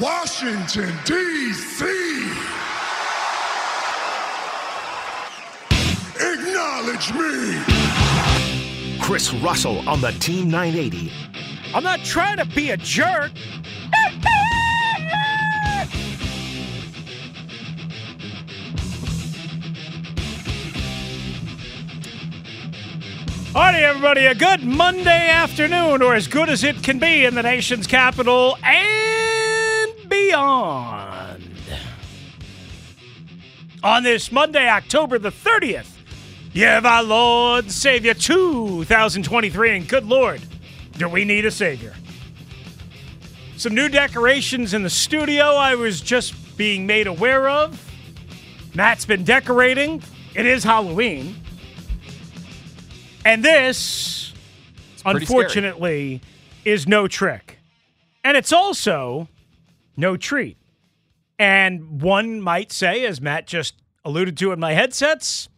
Washington, D.C. Acknowledge me. Chris Russell on the Team 980. I'm not trying to be a jerk. Alrighty, everybody, a good Monday afternoon, or as good as it can be in the nation's capital and beyond. On this Monday, October the 30th, year of our Lord and Savior 2023, and good Lord, do we need a Savior? Some new decorations in the studio I was just being made aware of. Matt's been decorating. It is Halloween. And this, unfortunately, is no trick. And it's also no treat. And one might say, as Matt just alluded to in my headsets,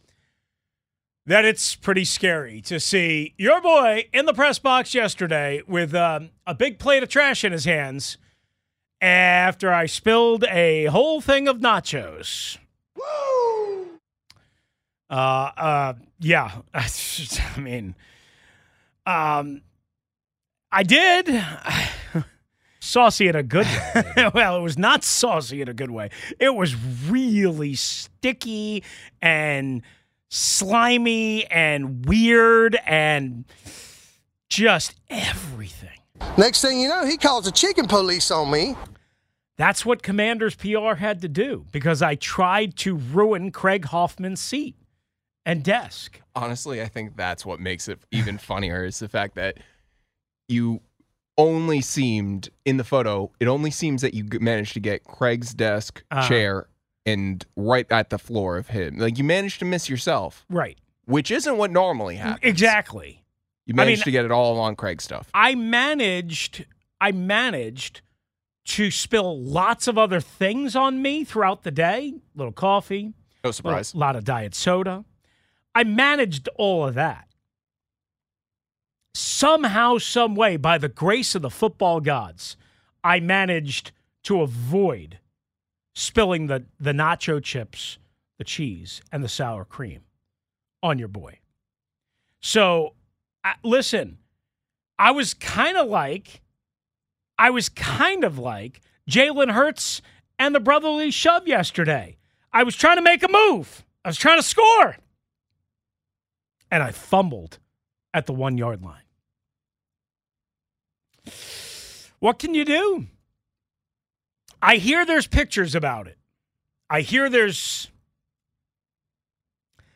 that it's pretty scary to see your boy in the press box yesterday with um, a big plate of trash in his hands after I spilled a whole thing of nachos. Uh, uh, yeah. I mean, um, I did. saucy in a good way. well, it was not saucy in a good way. It was really sticky and slimy and weird and just everything. Next thing you know, he calls the chicken police on me. That's what Commander's PR had to do because I tried to ruin Craig Hoffman's seat and desk. Honestly, I think that's what makes it even funnier is the fact that you only seemed in the photo, it only seems that you managed to get Craig's desk, Uh-huh. chair, and right at the floor of him. Like you managed to miss yourself, Right. which isn't what normally happens. Exactly. You I managed mean- to get it all on Craig's stuff. I managed I managed to spill lots of other things on me throughout the day. A little coffee, No surprise. a lot of diet soda. I managed all of that. Somehow, some way, by the grace of the football gods, I managed to avoid spilling the, the nacho chips, the cheese, and the sour cream on your boy. So, listen, I was kind of like, I was kind of like Jalen Hurts and the brotherly shove yesterday. I was trying to make a move. I was trying to score. And I fumbled at the one yard line. What can you do? I hear there's pictures about it. I hear there's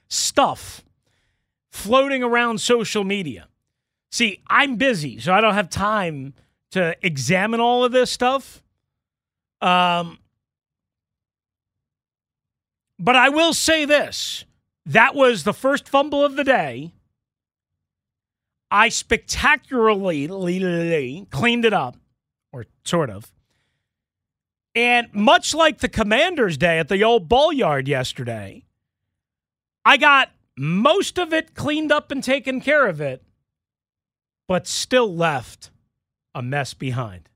stuff floating around social media. See, I'm busy, so I don't have time to examine all of this stuff. Um, but I will say this that was the first fumble of the day. I spectacularly cleaned it up, or sort of. And much like the commander's day at the old ball yard yesterday, I got most of it cleaned up and taken care of it, but still left a mess behind.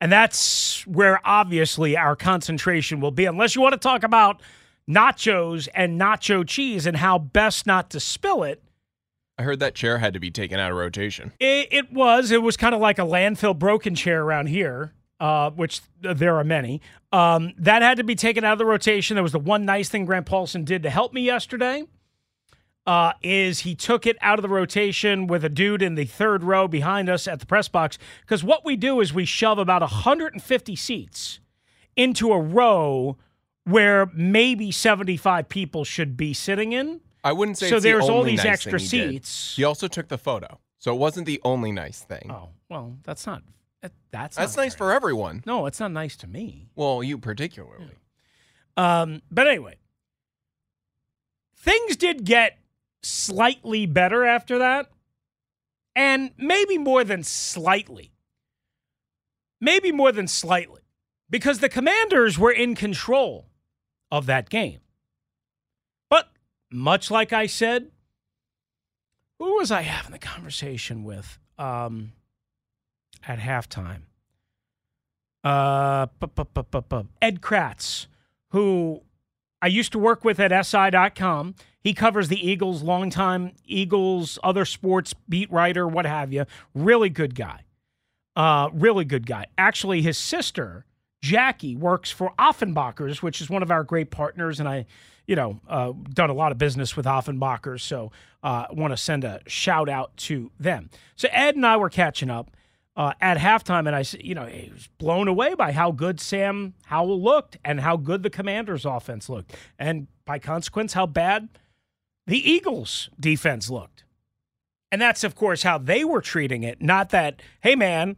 And that's where obviously our concentration will be, unless you want to talk about nachos and nacho cheese and how best not to spill it. I heard that chair had to be taken out of rotation. It, it was. It was kind of like a landfill broken chair around here, uh, which there are many. Um, that had to be taken out of the rotation. There was the one nice thing Grant Paulsen did to help me yesterday. Uh, is he took it out of the rotation with a dude in the third row behind us at the press box? Because what we do is we shove about 150 seats into a row where maybe 75 people should be sitting in. I wouldn't say So it's the there's all these nice extra he did. seats. He also took the photo, so it wasn't the only nice thing. Oh well, that's not. that- That's That's not nice for everyone. No, it's not nice to me. Well, you particularly. Um, but anyway, things did get slightly better after that, and maybe more than slightly. Maybe more than slightly, because the Commanders were in control of that game. Much like I said, who was I having the conversation with um, at halftime? Uh, Ed Kracz, who I used to work with at SI.com. He covers the Eagles, longtime Eagles, other sports beat writer, what have you. Really good guy. Uh, really good guy. Actually, his sister, Jackie, works for Offenbachers, which is one of our great partners. And I, you know, uh, done a lot of business with Offenbachers. So uh, want to send a shout out to them. So Ed and I were catching up uh, at halftime, and I, you know, he was blown away by how good Sam Howell looked and how good the Commanders' offense looked, and by consequence, how bad the Eagles' defense looked. And that's, of course, how they were treating it. Not that, hey, man,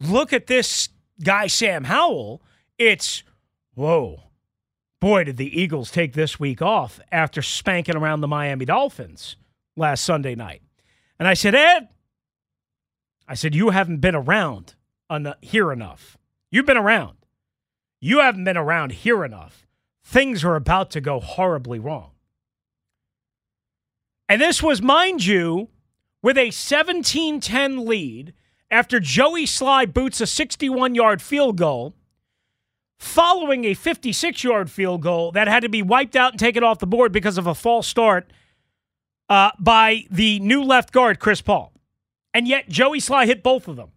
look at this guy, Sam Howell. It's, whoa, boy, did the Eagles take this week off after spanking around the Miami Dolphins last Sunday night. And I said, Ed, I said, You haven't been around en- here enough. You've been around. You haven't been around here enough. Things are about to go horribly wrong. And this was, mind you, with a 17 10 lead after Joey Slye boots a 61 yard field goal, following a 56 yard field goal that had to be wiped out and taken off the board because of a false start uh, by the new left guard, Chris Paul. And yet, Joey Slye hit both of them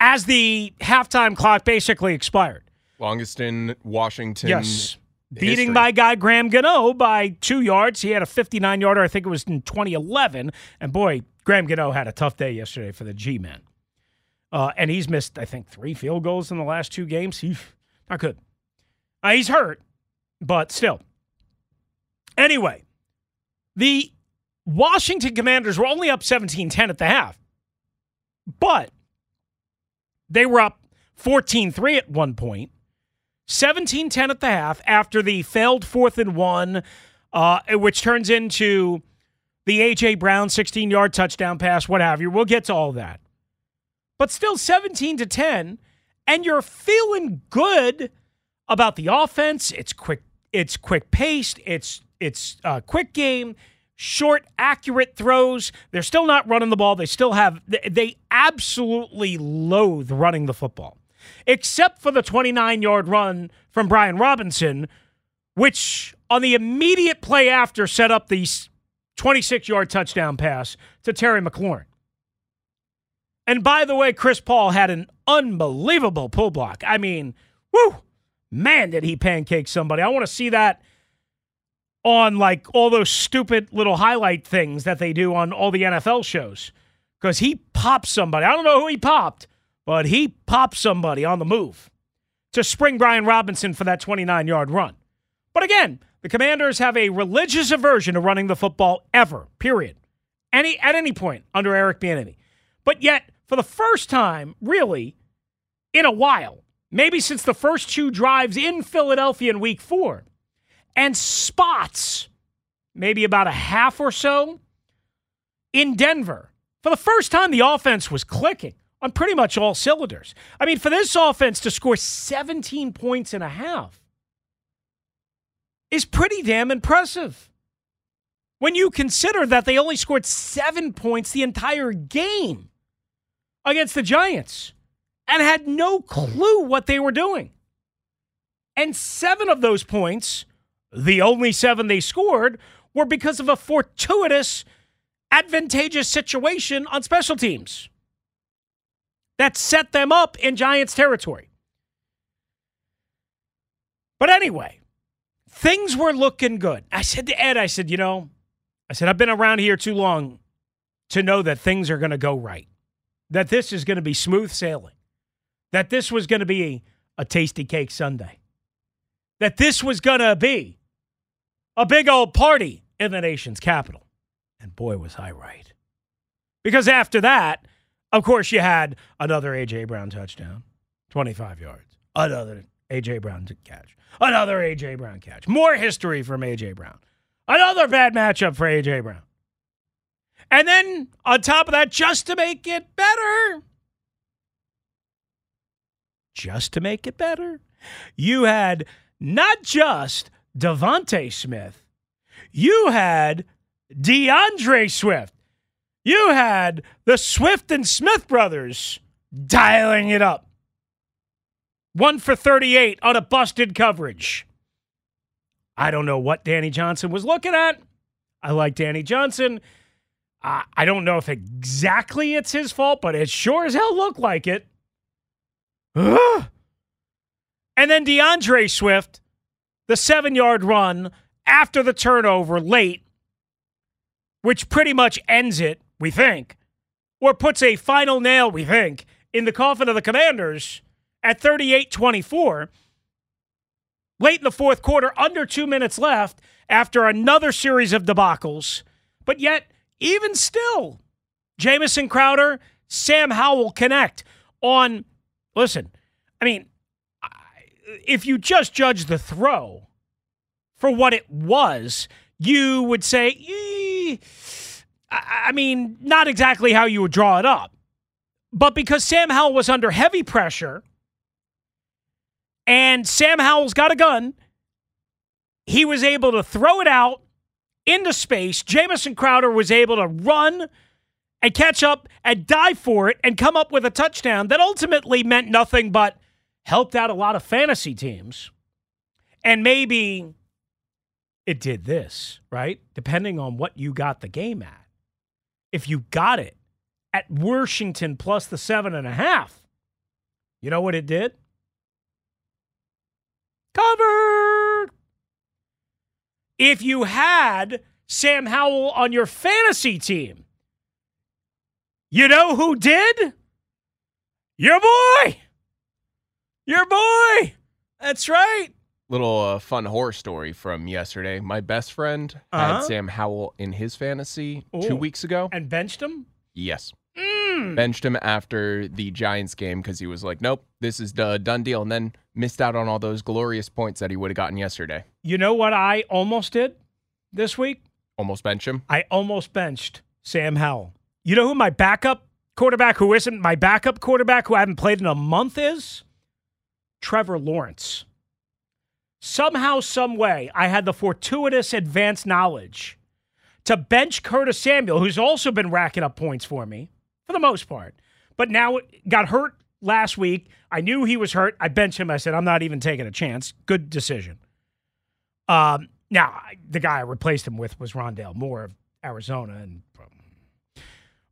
as the halftime clock basically expired. Longest in Washington. Yes. Beating history. my guy Graham Gano by two yards. He had a 59 yarder, I think it was in 2011. And boy, Graham Gano had a tough day yesterday for the G men. Uh, and he's missed, I think, three field goals in the last two games. He's not good. Uh, he's hurt, but still. Anyway, the Washington Commanders were only up 17 10 at the half, but they were up 14 3 at one point. 17 10 at the half after the failed fourth and one, uh, which turns into the A.J. Brown 16 yard touchdown pass, what have you. We'll get to all that. But still 17 to 10, and you're feeling good about the offense. It's quick, it's quick paced, it's it's a quick game, short, accurate throws. They're still not running the ball. They still have they- absolutely loathe running the football except for the 29 yard run from Brian Robinson, which on the immediate play after set up the 26 yard touchdown pass to Terry McLaurin. And by the way, Chris Paul had an unbelievable pull block. I mean, whoo, man, did he pancake somebody. I want to see that on like all those stupid little highlight things that they do on all the NFL shows because he popped somebody. I don't know who he popped, but he popped somebody on the move to spring Brian Robinson for that 29 yard run. But again, the Commanders have a religious aversion to running the football ever, period. Any at any point under Eric Bieniemy. But yet, for the first time, really, in a while, maybe since the first two drives in Philadelphia in week four, and spots, maybe about a half or so, in Denver. For the first time, the offense was clicking on pretty much all cylinders. I mean, for this offense to score 17 points and a half is pretty damn impressive. When you consider that they only scored seven points the entire game against the Giants and had no clue what they were doing. And seven of those points, the only seven they scored, were because of a fortuitous, advantageous situation on special teams that set them up in Giants territory. But anyway, things were looking good. I said to Ed, I said, you know, I said, I've been around here too long to know that things are going to go right, that this is going to be smooth sailing, that this was going to be a, Tastykake Sunday, that this was going to be a big old party in the nation's capital. And boy, was I right. Because after that, of course, you had another A.J. Brown touchdown, 25 yards, another A.J. Brown catch, another A.J. Brown catch, more history from A.J. Brown, another bad matchup for A.J. Brown. And then on top of that, just to make it better, just to make it better, you had not just DeVonta Smith, you had D'Andre Swift. You had the Swift and Smith brothers dialing it up. One for 38 on a busted coverage. I don't know what Danny Johnson was looking at. I like Danny Johnson. Uh, I don't know if exactly it's his fault, but it sure as hell looked like it. And then D'Andre Swift, the seven yard run after the turnover late, which pretty much ends it, we think, or puts a final nail, we think, in the coffin of the Commanders at 38 24. Late in the fourth quarter, under two minutes left, after another series of debacles. But yet, even still, Jamison Crowder, Sam Howell connect on. Listen, I mean, if you just judge the throw for what it was, you would say, I mean, not exactly how you would draw it up. But because Sam Howell was under heavy pressure and Sam Howell's got a gun, he was able to throw it out into space. Jamison Crowder was able to run and catch up and dive for it and come up with a touchdown that ultimately meant nothing but helped out a lot of fantasy teams. And maybe it did this, right? Depending on what you got the game at. If you got it at Washington plus the seven and a half, you know what it did? Covered. If you had Sam Howell on your fantasy team, you know who did? Your boy. Your boy. That's right. Little uh, fun horror story from yesterday. My best friend Uh-huh. had Sam Howell in his fantasy Ooh. two weeks ago. And benched him? Yes. Mm. Benched him after the Giants game because he was like, nope, this is the done deal. And then missed out on all those glorious points that he would have gotten yesterday. You know what I almost did this week? Almost bench him. I almost benched Sam Howell. You know who my backup quarterback, who isn't my backup quarterback, who I haven't played in a month, is? Trevor Lawrence. Somehow, some way, I had the fortuitous advanced knowledge to bench Curtis Samuel, who's also been racking up points for me for the most part, but now got hurt last week. I knew he was hurt. I benched him. I said, I'm not even taking a chance. Good decision. Um, now, the guy I replaced him with was Rondale Moore of Arizona, and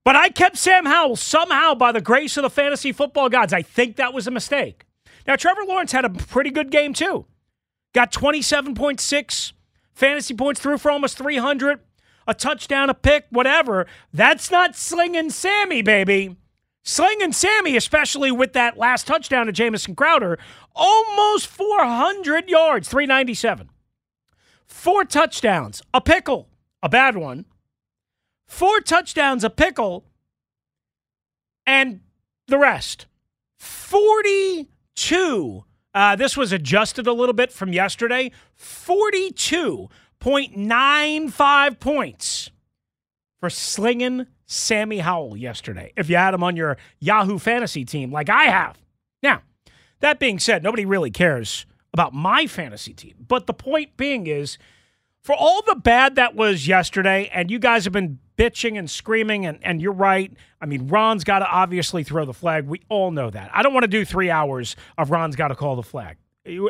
but I kept Sam Howell somehow by the grace of the fantasy football gods. I think that was a mistake. Now, Trevor Lawrence had a pretty good game too. Got 27.6 fantasy points through for almost 300, a touchdown, a pick, whatever. That's not slinging Sammy, baby. Slinging Sammy, especially with that last touchdown to Jamison Crowder, almost 400 yards, 397. Four touchdowns, a pickle, a bad one. Four touchdowns, a pickle, and the rest. 42. Uh, this was adjusted a little bit from yesterday. 42.95 points for slinging Sammy Howell yesterday. If you had him on your Yahoo fantasy team, like I have. Now, that being said, nobody really cares about my fantasy team. But the point being is, for all the bad that was yesterday, and you guys have been bitching and screaming, and, and you're right. I mean, Ron's got to obviously throw the flag. We all know that. I don't want to do three hours of Ron's got to call the flag.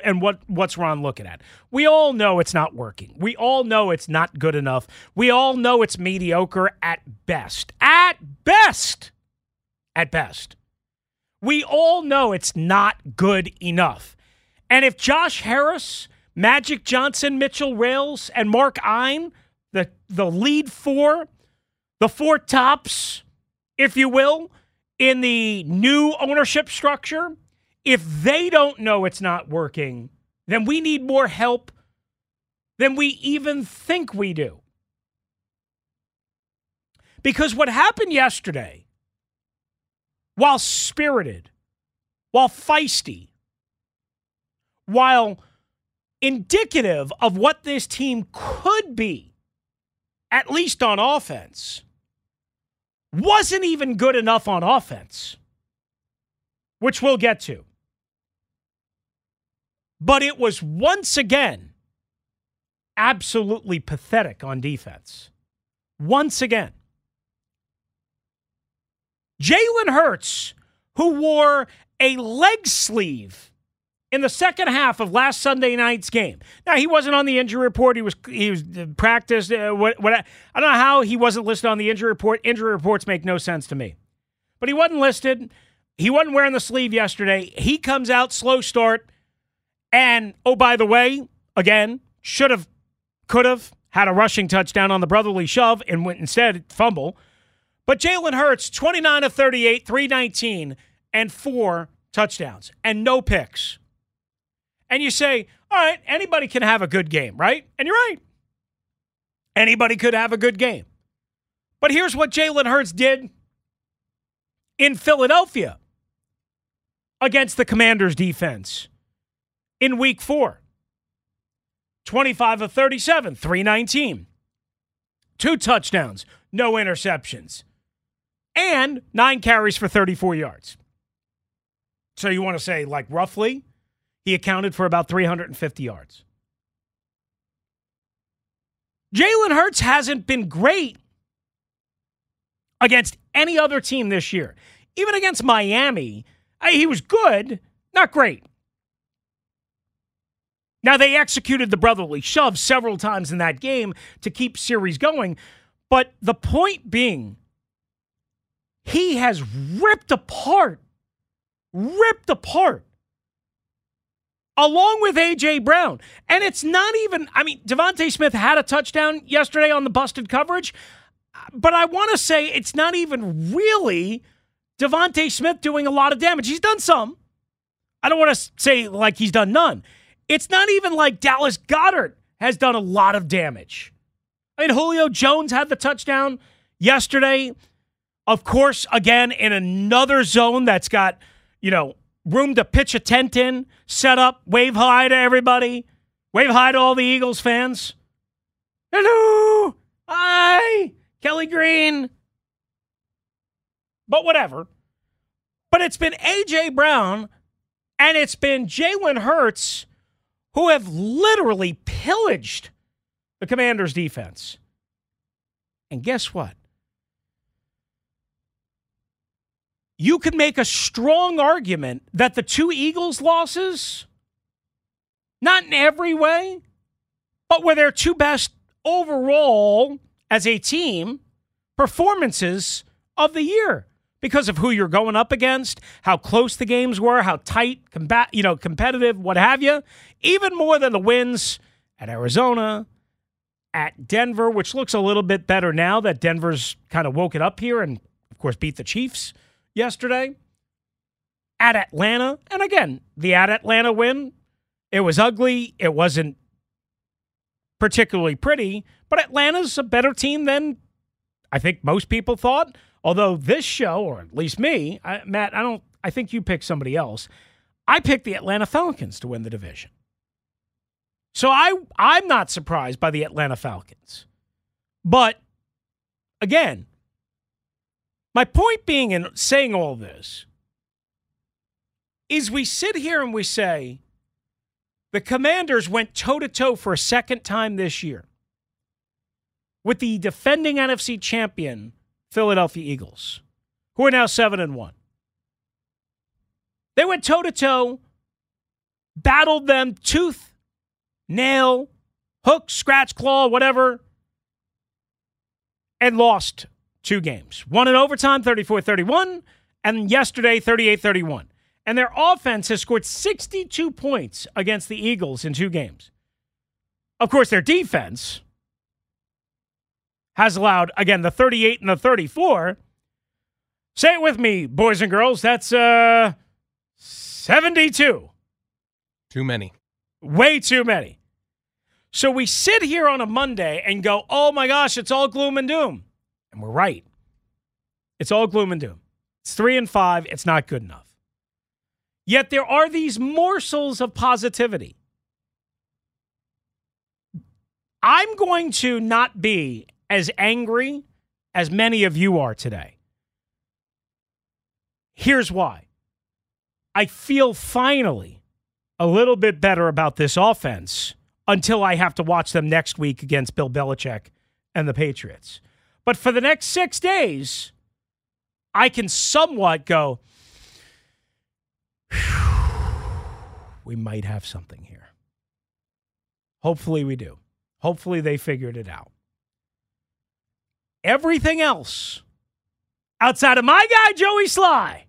And what what's Ron looking at? We all know it's not working. We all know it's not good enough. We all know it's mediocre at best. At best. At best. We all know it's not good enough. And if Josh Harris, Magic Johnson, Mitchell Rales, and Mark Ein, the the lead four, the four tops, if you will, in the new ownership structure, if they don't know it's not working, then we need more help than we even think we do. Because what happened yesterday, while spirited, while feisty, while indicative of what this team could be, at least on offense, wasn't even good enough on offense, which we'll get to. But it was once again absolutely pathetic on defense. Once again. Jalen Hurts, who wore a leg sleeve in the second half of last Sunday night's game. Now he wasn't on the injury report. He was he was uh, practiced. Uh, what, what I don't know how he wasn't listed on the injury report. Injury reports make no sense to me. But he wasn't listed. He wasn't wearing the sleeve yesterday. He comes out slow start, and oh by the way, again should have, could have had a rushing touchdown on the brotherly shove and went instead fumble. But Jalen Hurts, 29 of 38, 319, and four touchdowns, and no picks and you say, all right, anybody can have a good game, right? And you're right. Anybody could have a good game. But here's what Jalen Hurts did in Philadelphia against the Commanders defense in week four 25 of 37, 319. Two touchdowns, no interceptions, and nine carries for 34 yards. So you want to say, like, roughly he accounted for about 350 yards. Jalen Hurts hasn't been great against any other team this year. Even against Miami, he was good, not great. Now, they executed the brotherly shove several times in that game to keep series going. But the point being, he has ripped apart, ripped apart along with A.J. Brown. And it's not even, I mean, DeVonta Smith had a touchdown yesterday on the busted coverage, but I want to say it's not even really DeVonta Smith doing a lot of damage. He's done some. I don't want to say like he's done none. It's not even like Dallas Goedert has done a lot of damage. I mean, Julio Jones had the touchdown yesterday. Of course, again, in another zone that's got, you know, room to pitch a tent in, set up, wave hi to everybody, wave hi to all the Eagles fans. Hello, hi, Kelly Green. But whatever. But it's been A.J. Brown and it's been Jalen Hurts who have literally pillaged the Commanders' defense. And guess what? you could make a strong argument that the two Eagles losses, not in every way, but were their two best overall as a team performances of the year because of who you're going up against, how close the games were, how tight, combat, you know, competitive, what have you. Even more than the wins at Arizona, at Denver, which looks a little bit better now that Denver's kind of woken up here and, of course, beat the Chiefs yesterday at Atlanta. And again, the at Atlanta win, it was ugly. It wasn't particularly pretty, but Atlanta's a better team than I think most people thought. Although this show, or at least me, I, Matt, I don't. I think you picked somebody else. I picked the Atlanta Falcons to win the division. So I I'm not surprised by the Atlanta Falcons. But again, my point being in saying all this is we sit here and we say the commanders went toe to toe for a second time this year with the defending NFC champion Philadelphia Eagles, who are now 7 and 1. They went toe to toe battled them tooth, nail, hook, scratch, claw, whatever, and lost two games. One in overtime, 34 31, and yesterday, 38 31. And their offense has scored 62 points against the Eagles in two games. Of course, their defense has allowed, again, the 38 and the 34. Say it with me, boys and girls. That's uh, 72. Too many. Way too many. So we sit here on a Monday and go, oh my gosh, it's all gloom and doom. And we're right. It's all gloom and doom. It's three and five. It's not good enough. Yet there are these morsels of positivity. I'm going to not be as angry as many of you are today. Here's why I feel finally a little bit better about this offense until I have to watch them next week against Bill Belichick and the Patriots. But for the next six days, I can somewhat go, we might have something here. Hopefully, we do. Hopefully, they figured it out. Everything else outside of my guy, Joey Slye,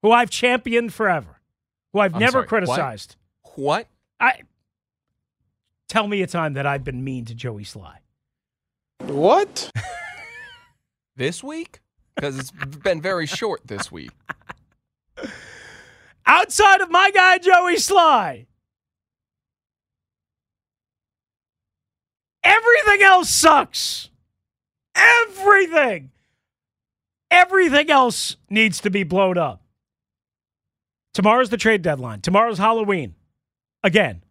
who I've championed forever, who I've I'm never sorry, what? criticized. What? I tell me a time that I've been mean to Joey Slye. What? This week? Because it's been very short this week. Outside of my guy Joey Slye, everything else sucks. Everything. Everything else needs to be blown up. Tomorrow's the trade deadline. Tomorrow's Halloween. Again.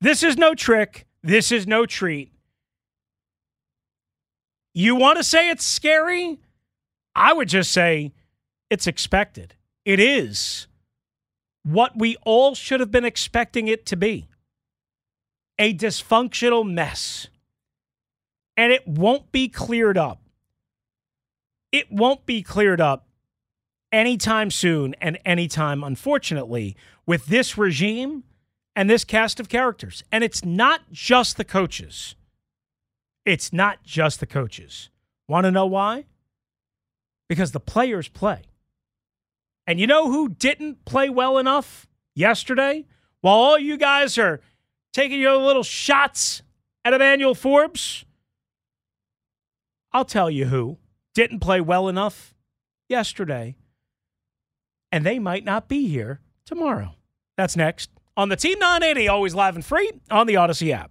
This is no trick. This is no treat. You want to say it's scary? I would just say it's expected. It is what we all should have been expecting it to be a dysfunctional mess. And it won't be cleared up. It won't be cleared up anytime soon and anytime, unfortunately, with this regime and this cast of characters. And it's not just the coaches. It's not just the coaches. Want to know why? Because the players play. And you know who didn't play well enough yesterday? While all you guys are taking your little shots at Emmanuel Forbes, I'll tell you who didn't play well enough yesterday. And they might not be here tomorrow. That's next on the Team 980, always live and free on the Odyssey app.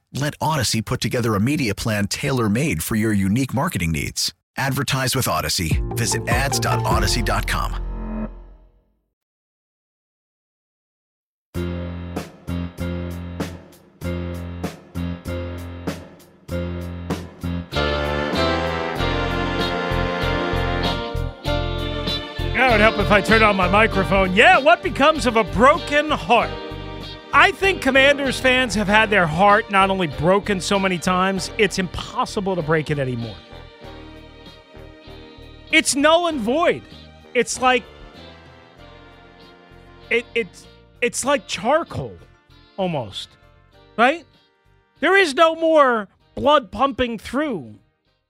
Let Odyssey put together a media plan tailor made for your unique marketing needs. Advertise with Odyssey. Visit ads.odyssey.com. It would help if I turned on my microphone. Yeah, what becomes of a broken heart? I think Commanders fans have had their heart not only broken so many times, it's impossible to break it anymore. It's null and void. It's like it it's it's like charcoal almost. Right? There is no more blood pumping through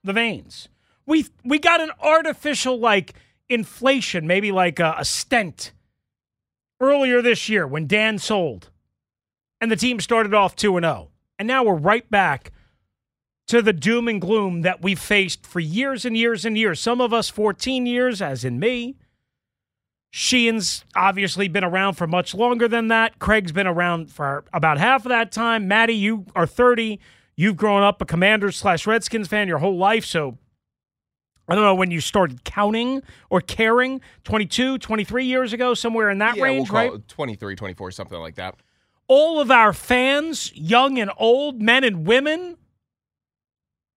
the veins. We we got an artificial like inflation, maybe like a, a stent earlier this year when Dan sold and the team started off 2 0. And now we're right back to the doom and gloom that we've faced for years and years and years. Some of us 14 years, as in me. Sheehan's obviously been around for much longer than that. Craig's been around for about half of that time. Maddie, you are 30. You've grown up a Commanders slash Redskins fan your whole life. So I don't know when you started counting or caring 22, 23 years ago, somewhere in that yeah, range, we'll right? it 23, 24, something like that. All of our fans, young and old, men and women,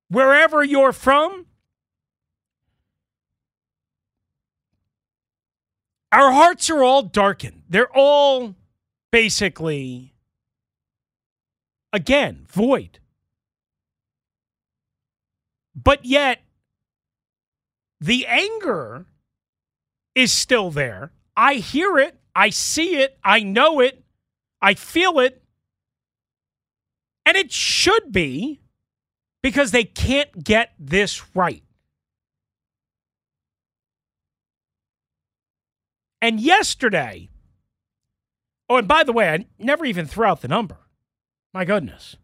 wherever you're from, our hearts are all darkened. They're all basically, again, void. But yet, the anger is still there. I hear it. I see it. I know it. I feel it. And it should be because they can't get this right. And yesterday, oh, and by the way, I never even threw out the number. My goodness.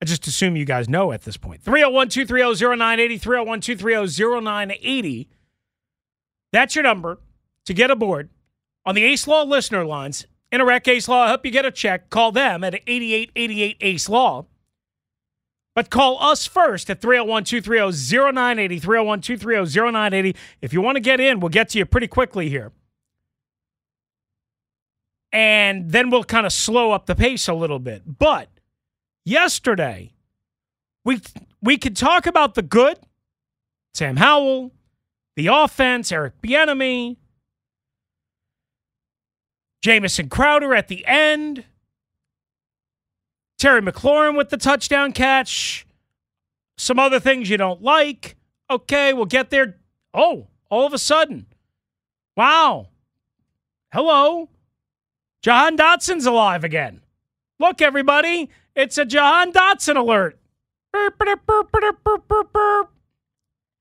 I just assume you guys know at this point. 301 230 0980, 301 230 0980. That's your number to get aboard on the Ace Law listener lines. Interact Ace Law, help you get a check. Call them at 8888 Ace Law. But call us first at 301 230 0980, 301 230 0980. If you want to get in, we'll get to you pretty quickly here. And then we'll kind of slow up the pace a little bit. But yesterday, we we could talk about the good, Sam Howell, the offense, Eric Bieniemy, Jamison Crowder at the end, Terry McLaurin with the touchdown catch, some other things you don't like. Okay, we'll get there. Oh, all of a sudden, wow, hello, Jahan Dotson's alive again. Look, everybody, it's a Jahan Dotson alert.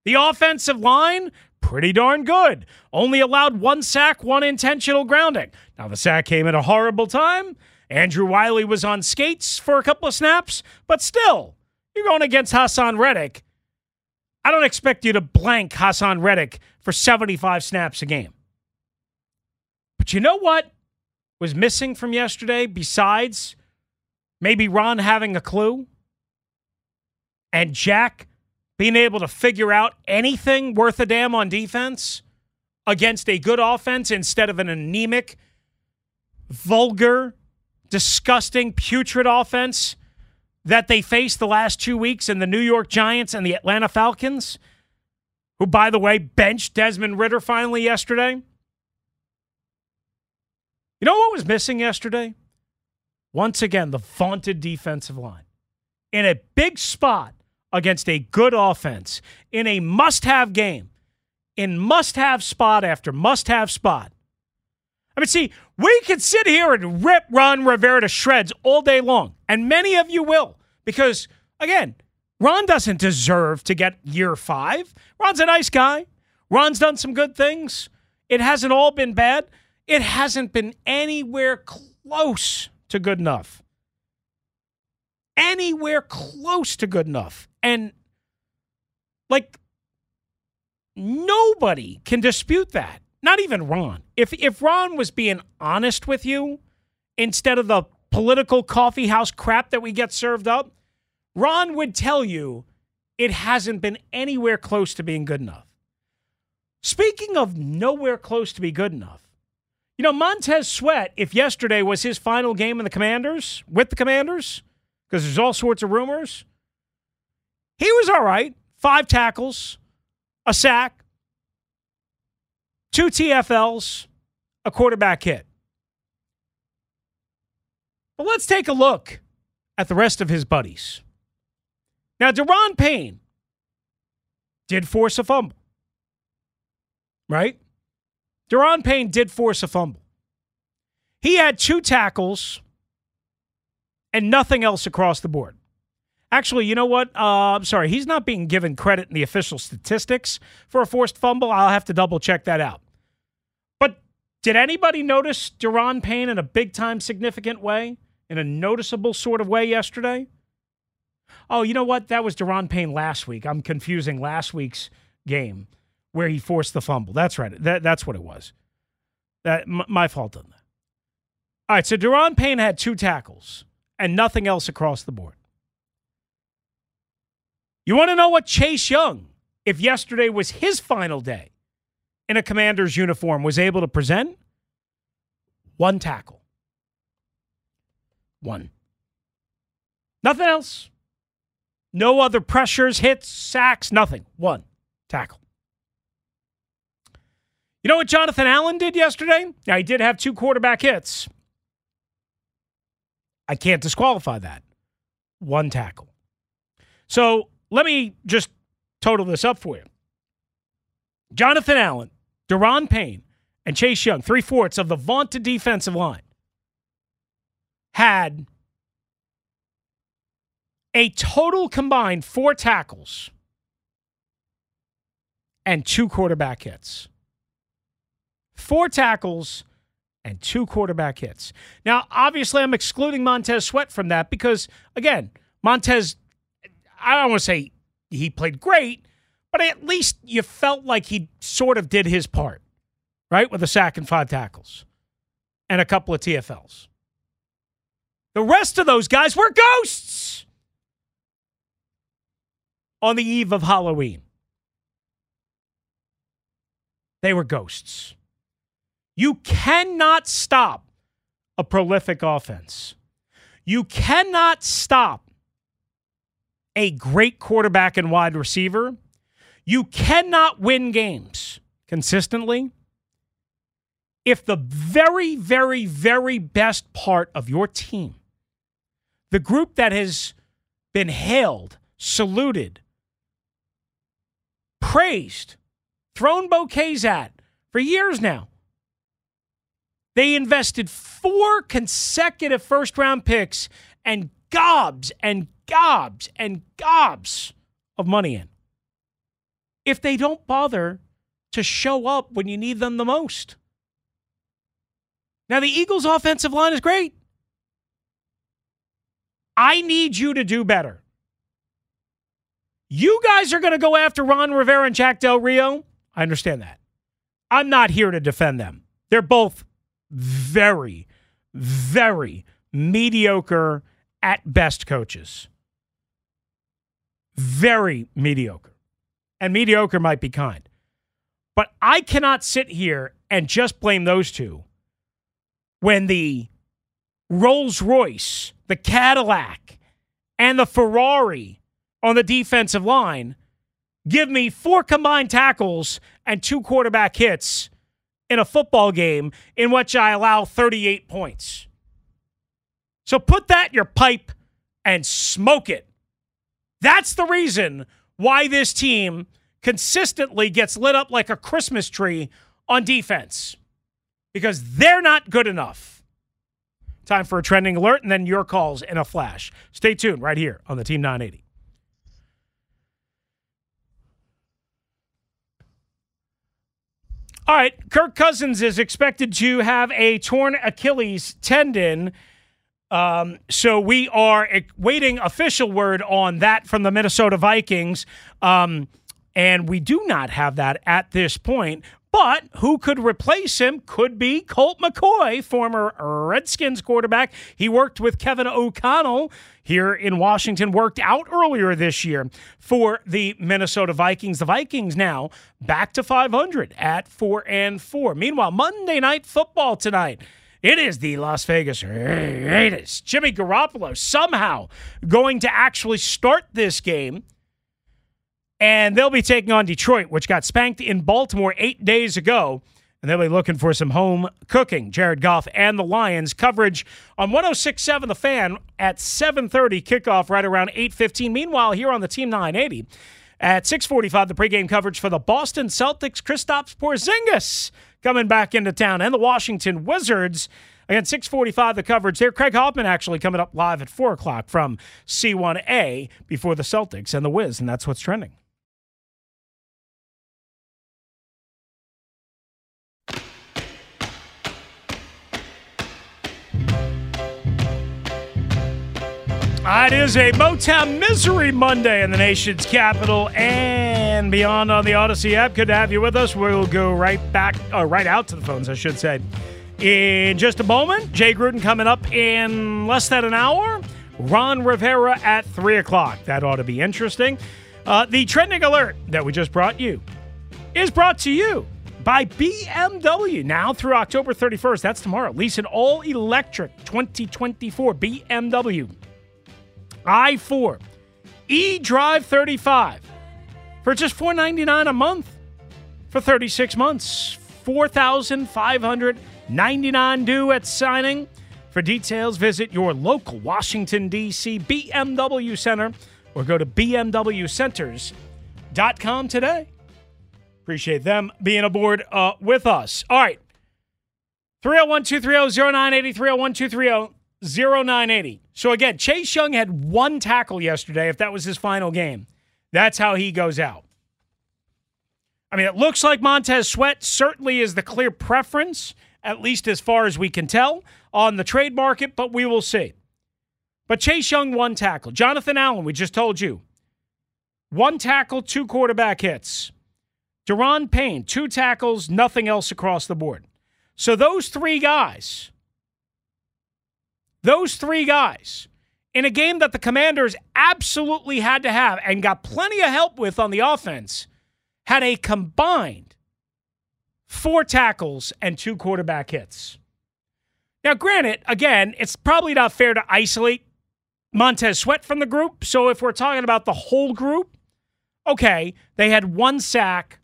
The offensive line, pretty darn good. Only allowed one sack, one intentional grounding. Now, the sack came at a horrible time. Andrew Wylie was on skates for a couple of snaps, but still, you're going against Haason Reddick. I don't expect you to blank Haason Reddick for 75 snaps a game. But you know what was missing from yesterday besides maybe Ron having a clue and Jack being able to figure out anything worth a damn on defense against a good offense instead of an anemic, vulgar, disgusting, putrid offense that they faced the last two weeks in the New York Giants and the Atlanta Falcons, who, by the way, benched Desmond Ridder finally yesterday. You know what was missing yesterday? Once again, the vaunted defensive line. In a big spot against a good offense, in a must have game, in must have spot after must have spot. I mean, see, we could sit here and rip Ron Rivera to shreds all day long, and many of you will, because, again, Ron doesn't deserve to get year five. Ron's a nice guy. Ron's done some good things. It hasn't all been bad. It hasn't been anywhere close to good enough. Anywhere close to good enough. And, like, nobody can dispute that. Not even Ron. If if Ron was being honest with you instead of the political coffee house crap that we get served up, Ron would tell you it hasn't been anywhere close to being good enough. Speaking of nowhere close to be good enough, you know, Montez Sweat, if yesterday was his final game in the Commanders, with the Commanders, because there's all sorts of rumors, he was all right. Five tackles, a sack, two TFLs, a quarterback hit. But let's take a look at the rest of his buddies. Now, Daron Payne did force a fumble, right? Daron Payne did force a fumble. He had two tackles and nothing else across the board. Actually, you know what? Uh, I'm sorry. He's not being given credit in the official statistics for a forced fumble. I'll have to double check that out. But did anybody notice Daron Payne in a big time significant way, in a noticeable sort of way yesterday? Oh, you know what? That was Daron Payne last week. I'm confusing last week's game where he forced the fumble. That's right. That, that's what it was. That m- my fault on that. All right, so Daron Payne had two tackles and nothing else across the board. You want to know what Chase Young, if yesterday was his final day in a commander's uniform, was able to present? One tackle. One. Nothing else. No other pressures, hits, sacks, nothing. One tackle. You know what Jonathan Allen did yesterday? Now, he did have two quarterback hits. I can't disqualify that. One tackle. So let me just total this up for you. Jonathan Allen, Daron Payne, and Chase Young, three fourths of the vaunted defensive line, had a total combined four tackles and two quarterback hits. Four tackles and two quarterback hits. Now, obviously, I'm excluding Montez Sweat from that because, again, Montez, I don't want to say he played great, but at least you felt like he sort of did his part, right? With a sack and five tackles and a couple of TFLs. The rest of those guys were ghosts on the eve of Halloween. They were ghosts. You cannot stop a prolific offense. You cannot stop a great quarterback and wide receiver. You cannot win games consistently if the very, very, very best part of your team, the group that has been hailed, saluted, praised, thrown bouquets at for years now, they invested four consecutive first round picks and gobs and gobs and gobs of money in. If they don't bother to show up when you need them the most. Now, the Eagles' offensive line is great. I need you to do better. You guys are going to go after Ron Rivera and Jack Del Rio. I understand that. I'm not here to defend them. They're both very, very mediocre at best coaches. Very mediocre. And mediocre might be kind. But I cannot sit here and just blame those two when the Rolls Royce, the Cadillac, and the Ferrari on the defensive line give me four combined tackles and two quarterback hits in a football game in which I allow 38 points. So put that in your pipe and smoke it. That's the reason why this team consistently gets lit up like a Christmas tree on defense because they're not good enough. Time for a trending alert and then your calls in a flash. Stay tuned right here on the Team 980. All right, Kirk Cousins is expected to have a torn Achilles tendon. Um, so we are waiting official word on that from the Minnesota Vikings. Um, and we do not have that at this point. But who could replace him could be Colt McCoy, former Redskins quarterback. He worked with Kevin O'Connell here in Washington, worked out earlier this year for the Minnesota Vikings. The Vikings now back to 500 at 4 and 4. Meanwhile, Monday night football tonight. It is the Las Vegas Raiders. Jimmy Garoppolo somehow going to actually start this game and they'll be taking on Detroit, which got spanked in Baltimore eight days ago. And they'll be looking for some home cooking. Jared Goff and the Lions coverage on 106.7 The Fan at 7.30 kickoff right around 8.15. Meanwhile, here on the Team 980 at 6.45, the pregame coverage for the Boston Celtics, Kristaps Porzingis coming back into town, and the Washington Wizards Again, 645 the coverage there. Craig Hoffman actually coming up live at 4 o'clock from C1A before the Celtics and the Wiz, and that's what's trending. Ah, it is a Motown Misery Monday in the nation's capital and beyond on the Audacy app. Good to have you with us. We'll go right back, uh, right out to the phones, I should say. In just a moment, Jay Gruden coming up in less than an hour. Ron Rivera at 3 o'clock. That ought to be interesting. Uh, the trending alert that we just brought you is brought to you by BMW. Now through October 31st, that's tomorrow. Lease an all electric 2024 BMW i 4 e Drive 35 for just 499 a month for 36 months. 4599 due at signing. For details, visit your local Washington, D.C. BMW Center or go to bmwcenters.com today. Appreciate them being aboard uh, with us. All right. 301 230 0980 301 230 0980. So again, Chase Young had one tackle yesterday, if that was his final game. That's how he goes out. I mean, it looks like Montez Sweat certainly is the clear preference, at least as far as we can tell, on the trade market, but we will see. But Chase Young, one tackle. Jonathan Allen, we just told you. One tackle, two quarterback hits. Daron Payne, two tackles, nothing else across the board. So those three guys those three guys in a game that the Commanders absolutely had to have and got plenty of help with on the offense had a combined four tackles and two quarterback hits. Now, granted, again, it's probably not fair to isolate Montez Sweat from the group. So if we're talking about the whole group, okay, they had one sack,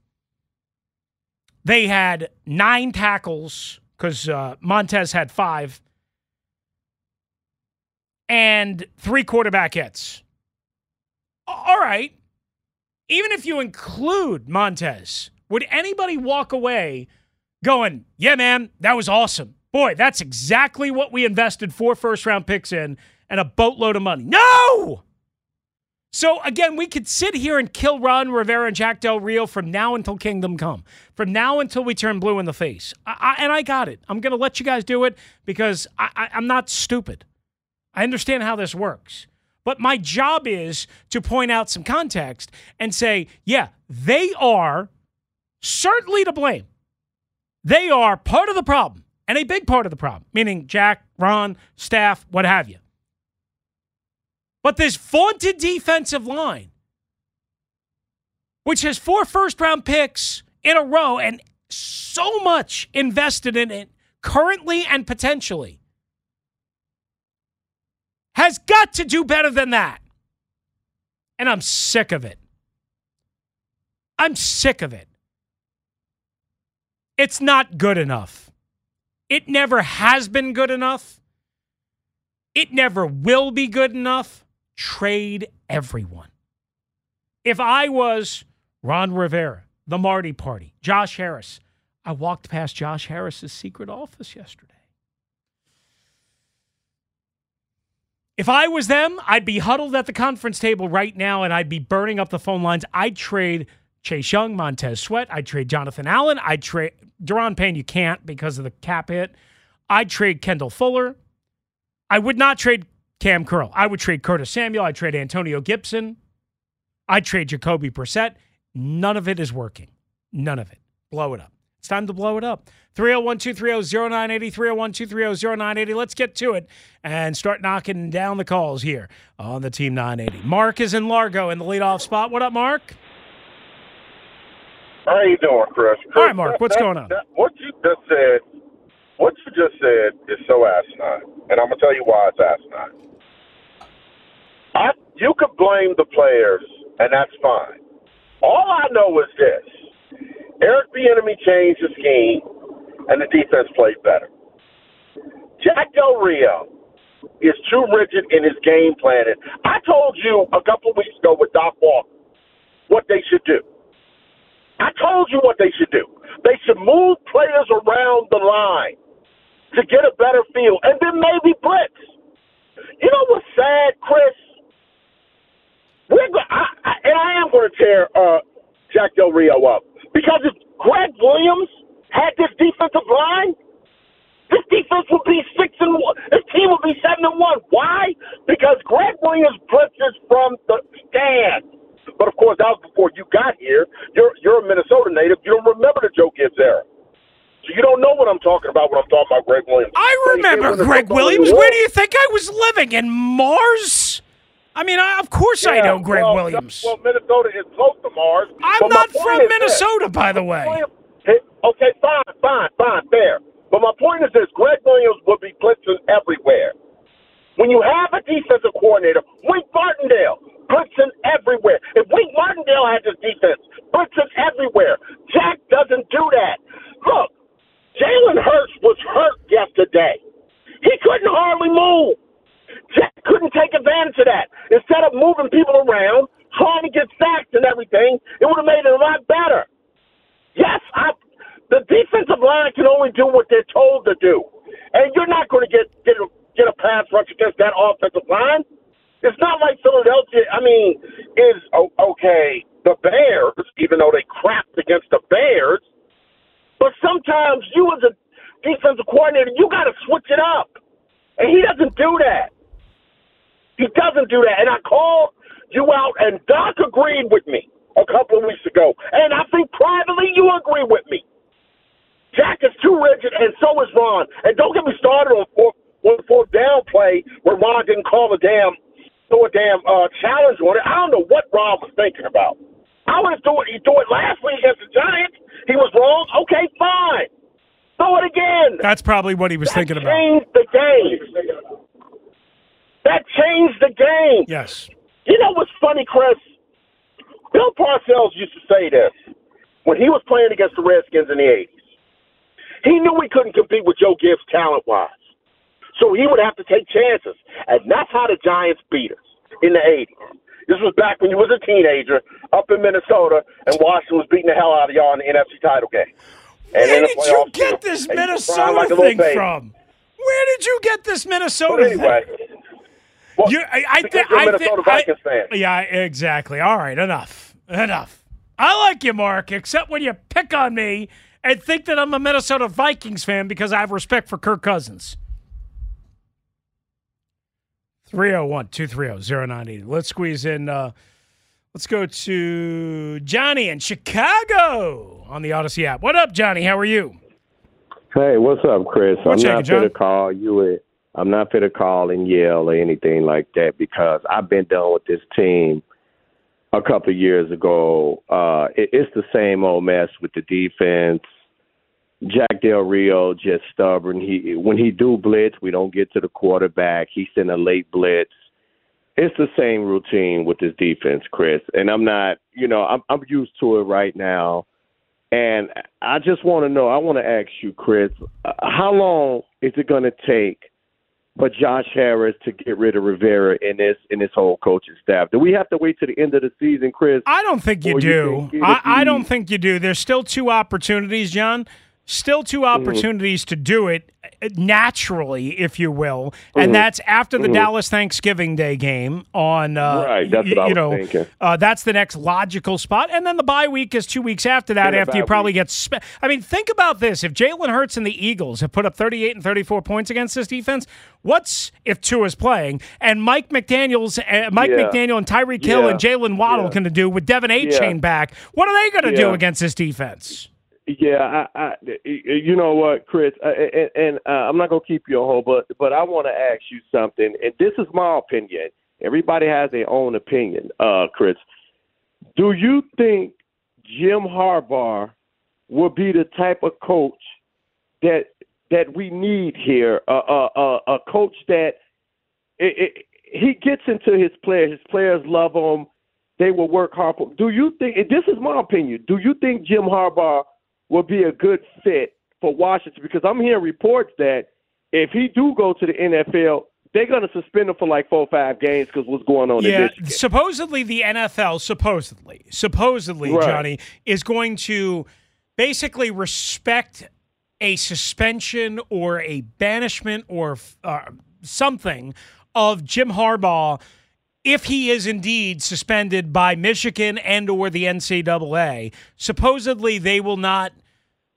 they had nine tackles because uh, Montez had five and three quarterback hits. All right. Even if you include Montez, would anybody walk away going, yeah, man, that was awesome? Boy, that's exactly what we invested four first round picks in and a boatload of money. No! So again, we could sit here and kill Ron Rivera and Jack Del Rio from now until Kingdom Come, from now until we turn blue in the face. I, I, and I got it. I'm going to let you guys do it because I, I'm not stupid. I understand how this works. But my job is to point out some context and say, yeah, they are certainly to blame. They are part of the problem and a big part of the problem, meaning Jack, Ron, staff, what have you. But this vaunted defensive line, which has four first round picks in a row and so much invested in it currently and potentially, has got to do better than that. And I'm sick of it. I'm sick of it. It's not good enough. It never has been good enough. It never will be good enough. Trade everyone. If I was Ron Rivera, the Marty Party, Josh Harris, I walked past Josh Harris's secret office yesterday. If I was them, I'd be huddled at the conference table right now and I'd be burning up the phone lines. I'd trade Chase Young, Montez Sweat. I'd trade Jonathan Allen. I'd trade Daron Payne. You can't because of the cap hit. I'd trade Kendall Fuller. I would not trade Cam Curl. I would trade Curtis Samuel. I'd trade Antonio Gibson. I'd trade Jacoby Brissett. None of it is working. None of it. Blow it up. It's time to blow it up. 301 230 0980, 301 230 0980. Let's get to it and start knocking down the calls here on the Team 980. Mark is in Largo in the leadoff spot. What up, Mark? How you doing, Chris? Chris All right, Mark, what's that, going on? That, what you just said, what you just said is so asinine, and I'm gonna tell you why it's asinine. I, you could blame the players, and that's fine. All I know is this Eric Bieniemy changed the scheme, and the defense played better. Jack Del Rio is too rigid in his game planning. I told you a couple of weeks ago with Doc Walker what they should do. I told you what they should do. They should move players around the line. to get a better feel, and then maybe blitz. You know what's sad, Chris? We're go- I, I, and I am going to tear uh, Jack Del Rio up because if Gregg Williams had this defensive line, this defense would be six and one. This team would be seven and one. Why? Because Gregg Williams blitzes from the stand. But of course, that was before you got here. You're you're a Minnesota native. You don't remember the Joe Gibbs era. So you don't know what I'm talking about when I'm talking about Gregg Williams. I remember Gregg Williams. Where do you think I was living? In Mars? I mean, I, of course I know Greg well, Williams. Well, Minnesota is close to Mars. I'm not from is this. Minnesota, by the way. Okay, fine, fine, fine, fair. But my point is this: Gregg Williams would be blitzing everywhere. When you have a defensive coordinator, Wink Martindale, blitzing everywhere. If Wink Martindale had this defense, blitzing everywhere. Jack doesn't do that. Look, Jalen Hurts was hurt yesterday. He couldn't hardly move. Jack couldn't take advantage of that. Instead of moving people around, trying to get sacks and everything, it would have made it a lot better. Yes, I, the defensive line can only do what they're told to do, and you're not going to get get a, get a pass rush against that offensive line. It's not like Philadelphia. I mean, is oh, okay. The Bears, even though they crapped against the Bears, but sometimes you as a defensive coordinator, you got to switch it up, and he doesn't do that. He doesn't do that, and I called you out, and Doc agreed with me a couple of weeks ago, and I think privately you agree with me. Jack is too rigid, and so is Ron. And don't get me started on fourth, on fourth down play where Ron didn't call a damn, throw a damn uh, challenge on it. I don't know what Ron was thinking about. I would have it. He do it last week against the Giants. He was wrong. Okay, fine. Throw it again. That's probably what he was thinking about. Changed the game. That changed the game. Yes. You know what's funny, Chris? Bill Parcells used to say this when he was playing against the Redskins in the 80s. He knew he couldn't compete with Joe Gibbs talent wise. So he would have to take chances. And that's how the Giants beat us in the 80s. This was back when you was a teenager up in Minnesota and Washington was beating the hell out of y'all in the NFC title game. And Where did you get this And you were crying Minnesota thing from? Where did you get this Minnesota But anyway, thing? Well, You, I, I, because thi- you're a I, Minnesota I- Vikings fan. Yeah, exactly. All right, enough. Enough. I like you, Mark, except when you pick on me and think that I'm a Minnesota Vikings fan because I have respect for Kirk Cousins. 301 230 0980. Let's squeeze in. Uh, let's go to Johnny in Chicago on the Audacy app. What up, Johnny? How are you? Hey, what's up, Chris? What's I'm not going to call you. A, I'm not fit to call and yell or anything like that because I've been done with this team a couple of years ago. Uh, it, it's the same old mess with the defense. Jack Del Rio just stubborn. He when he do blitz, we don't get to the quarterback. He send a late blitz. It's the same routine with this defense, Chris. And I'm not, you know, I'm I'm used to it right now. And I just want to know. I want to ask you, Chris, uh, how long is it going to take for Josh Harris to get rid of Rivera in this in this whole coaching staff? Do we have to wait to the end of the season, Chris? I don't think you Or you do. I, I don't think you do. There's still two opportunities, John. Still two Mm-hmm. opportunities to do it uh, naturally, if you will, and Mhm. that's after the Mhm. Dallas Thanksgiving Day game on. Uh, Right, that's y- what I you was know, thinking. Uh, that's the next logical spot, and then the bye week is two weeks after that. After you probably week. get. Spe- I mean, think about this: if Jalen Hurts and the Eagles have put up 38 and 34 points against this defense, what's if two is playing and Mike McDaniel's, uh, Mike Yeah. McDaniel and Tyreek Hill Yeah. and Jaylen Waddle Yeah. going to do with Devin A. Chain back? What are they going to do against this defense? Yeah, I, I, you know what, Chris, uh, and, and uh, I'm not gonna keep you on hold, but but I want to ask you something, and this is my opinion. Everybody has their own opinion, uh, Chris. Do you think Jim Harbaugh will be the type of coach that that we need here? A coach that it, it, he gets into his players. His players love him. They will work hard. For, do you think? This is my opinion. Do you think Jim Harbaugh will be a good fit for Washington? Because I'm hearing reports that if he do go to the NFL, they're going to suspend him for like four or five games because what's going on in Yeah, supposedly the NFL, supposedly, supposedly Right. Johnny is going to basically respect a suspension or a banishment or uh, something of Jim Harbaugh if he is indeed suspended by Michigan and or the NCAA. Supposedly they will not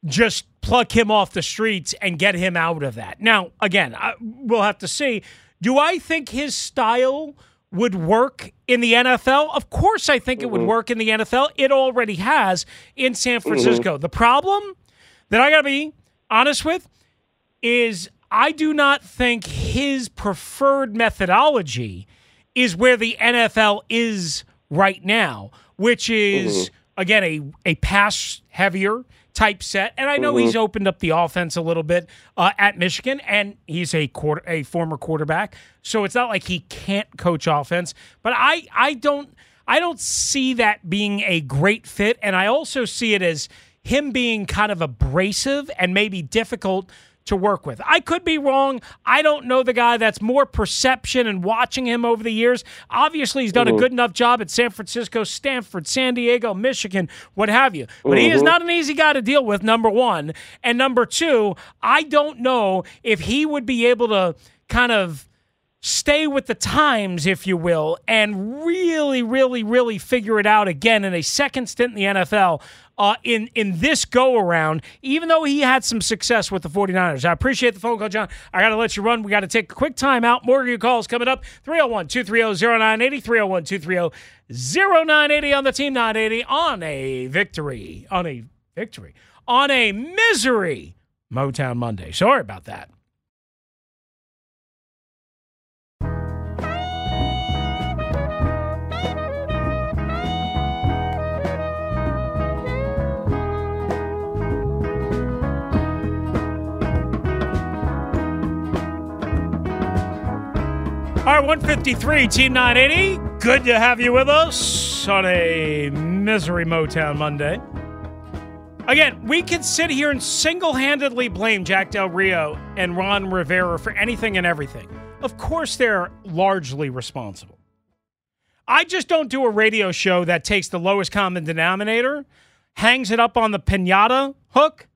just pluck him off the streets and get him out of that. Now, again, I, we'll have to see. Do I think his style would work in the NFL? Of course, I think it would work in the NFL. It already has in San Francisco. The problem that I got to be honest with is I do not think his preferred methodology is where the NFL is right now, which is again a a pass heavier type set. And I know he's opened up the offense a little bit uh, at Michigan, and he's a quarter a former quarterback, so it's not like he can't coach offense. But I I don't I don't see that being a great fit, and I also see it as him being kind of abrasive and maybe difficult to work with. I could be wrong. I don't know the guy. That's more perception and watching him over the years. Obviously, he's done a mm-hmm. good enough job at San Francisco, Stanford, San Diego, Michigan, what have you. But he is mm-hmm. not an easy guy to deal with, number one. And number two, I don't know if he would be able to kind of stay with the times, if you will, and really, really, really figure it out again in a second stint in the NFL uh, in, in this go around, even though he had some success with the 49ers. I appreciate the phone call, John. I got to let you run. We got to take a quick time out. More of your calls coming up 301 230 0980, 301 230 0980 on the Team 980 on a victory, on a victory, on a misery Motown Monday. Sorry about that. All right, 153, Team 980. Good to have you with us on a Misery Motown Monday. Again, we can sit here and single handedly blame Jack Del Rio and Ron Rivera for anything and everything. Of course, they're largely responsible. I just don't do a radio show that takes the lowest common denominator, hangs it up on the pinata hook,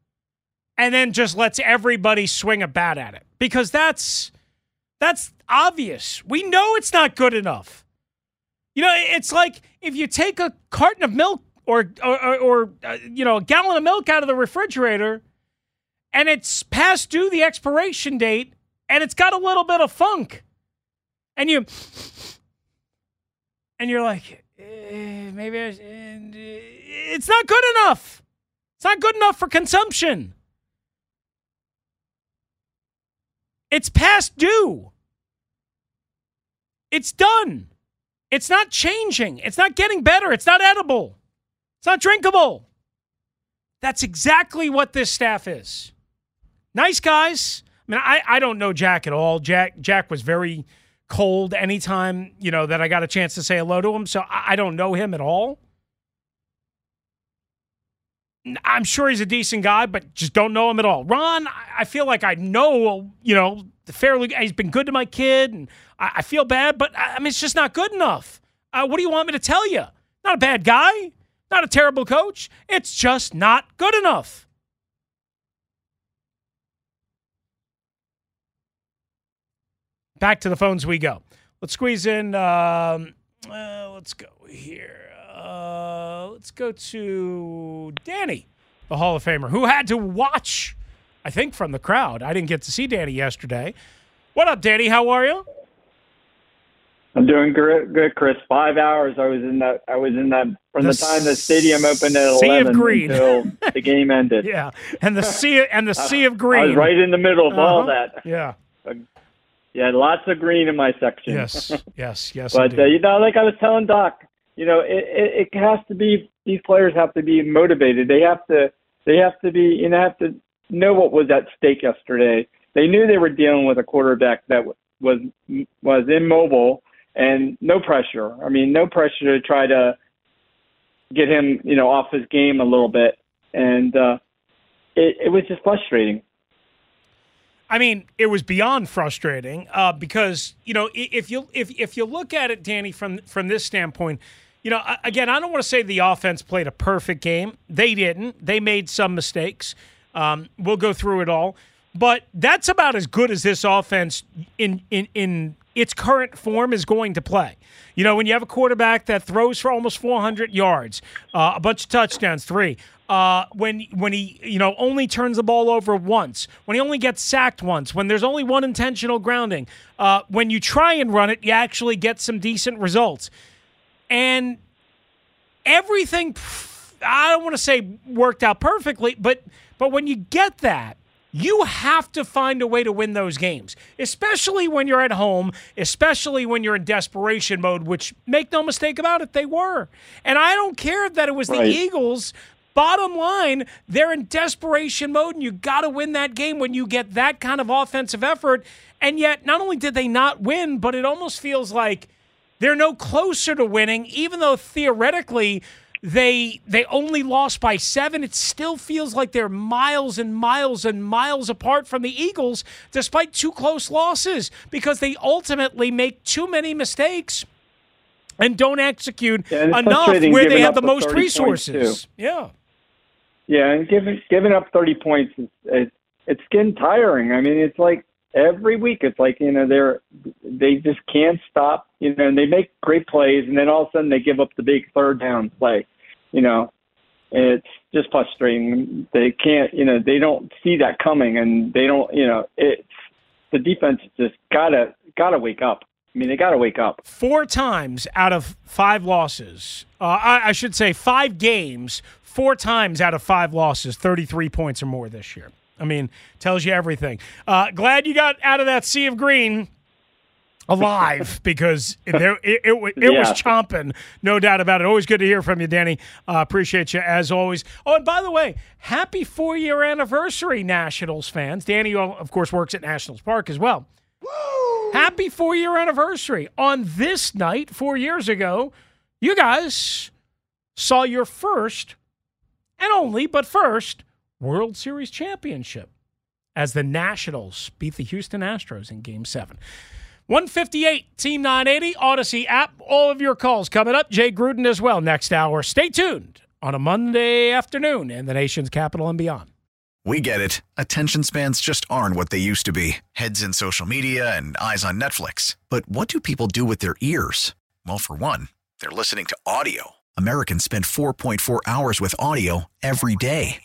and then just lets everybody swing a bat at it. Because that's that's obvious. We know it's not good enough. You know, it's like if you take a carton of milk or or, or uh, you know a gallon of milk out of the refrigerator, and it's past due the expiration date, and it's got a little bit of funk, and you and you're like, eh, maybe I, eh, it's not good enough. It's not good enough for consumption. It's past due. It's done. It's not changing. It's not getting better. It's not edible. It's not drinkable. That's exactly what this staff is. Nice guys. I mean, I, I don't know Jack at all. Jack Jack was very cold anytime, you know, that I got a chance to say hello to him. So I, I don't know him at all. I'm sure he's a decent guy, but just don't know him at all. Ron, I feel like I know, you know, fairly. He's been good to my kid, and I, I feel bad, but I mean, it's just not good enough. Uh, what do you want me to tell you? Not a bad guy, not a terrible coach. It's just not good enough. Back to the phones we go. Let's squeeze in. Um, uh, let's go here. Uh, let's go to Danny, the Hall of Famer, who had to watch, I think, from the crowd. I didn't get to see Danny yesterday. What up, Danny? How are you? I'm doing good, good, Chris. Five hours. I was in that. I was in that from the, The time the stadium opened at sea of eleven green. until the game ended. Yeah, and the sea and the sea of green. I was right in the middle of all Uh-huh. that. Yeah. Yeah, lots of green in my section. Yes. Yes. Yes. but uh, you know, like I was telling Doc, you know, it, it, it has to be. These players have to be motivated. They have to. They have to be. You know, have to know what was at stake yesterday. They knew they were dealing with a quarterback that was was immobile and no pressure. I mean, no pressure to try to get him, you know, off his game a little bit, and uh, it, it was just frustrating. I mean, it was beyond frustrating uh, because you know if you if if you look at it, Danny, from from this standpoint, you know, again, I don't want to say the offense played a perfect game. They didn't. They made some mistakes. Um, we'll go through it all. But that's about as good as this offense in, in, in its current form is going to play. You know, when you have a quarterback that throws for almost 400 yards, uh, a bunch of touchdowns, three. Uh, when when he you know only turns the ball over once, when he only gets sacked once, when there's only one intentional grounding, uh, when you try and run it, you actually get some decent results, and everything. I don't want to say worked out perfectly, but but when you get that, you have to find a way to win those games, especially when you're at home, especially when you're in desperation mode, which, make no mistake about it, they were. And I don't care that it was right. the Eagles. Bottom line, they're in desperation mode, and you got to win that game when you get that kind of offensive effort. And yet, not only did they not win, but it almost feels like they're no closer to winning, even though theoretically they they only lost by seven. It still feels like they're miles and miles and miles apart from the Eagles, despite two close losses, because they ultimately make too many mistakes and don't execute yeah, enough where they have the, the most resources. Yeah. Yeah, and giving giving up thirty points is it's it's getting tiring. I mean, it's like every week it's like you know they're they just can't stop you know and they make great plays and then all of a sudden they give up the big third down play you know it's just frustrating they can't you know they don't see that coming and they don't you know it's the defense just gotta gotta wake up I mean, they got to wake up. Four times out of five losses, uh, I, I should say five games, four times out of five losses, 33 points or more this year. I mean, tells you everything. Uh, glad you got out of that sea of green alive because there it, it, it yeah. was chomping, no doubt about it. Always good to hear from you, Danny. Uh, appreciate you as always. Oh, and by the way, happy four year anniversary, Nationals fans. Danny, of course, works at Nationals Park as well. Woo! Happy four year anniversary. On this night, four years ago, you guys saw your first and only, but first, World Series championship as the Nationals beat the Houston Astros in Game 7. 158 Team 980 Audacy app. All of your calls coming up. Jay Gruden as well next hour. Stay tuned on a Monday afternoon in the nation's capital and beyond. We get it. Attention spans just aren't what they used to be heads in social media and eyes on Netflix. But what do people do with their ears? Well, for one, they're listening to audio. Americans spend 4.4 hours with audio every day.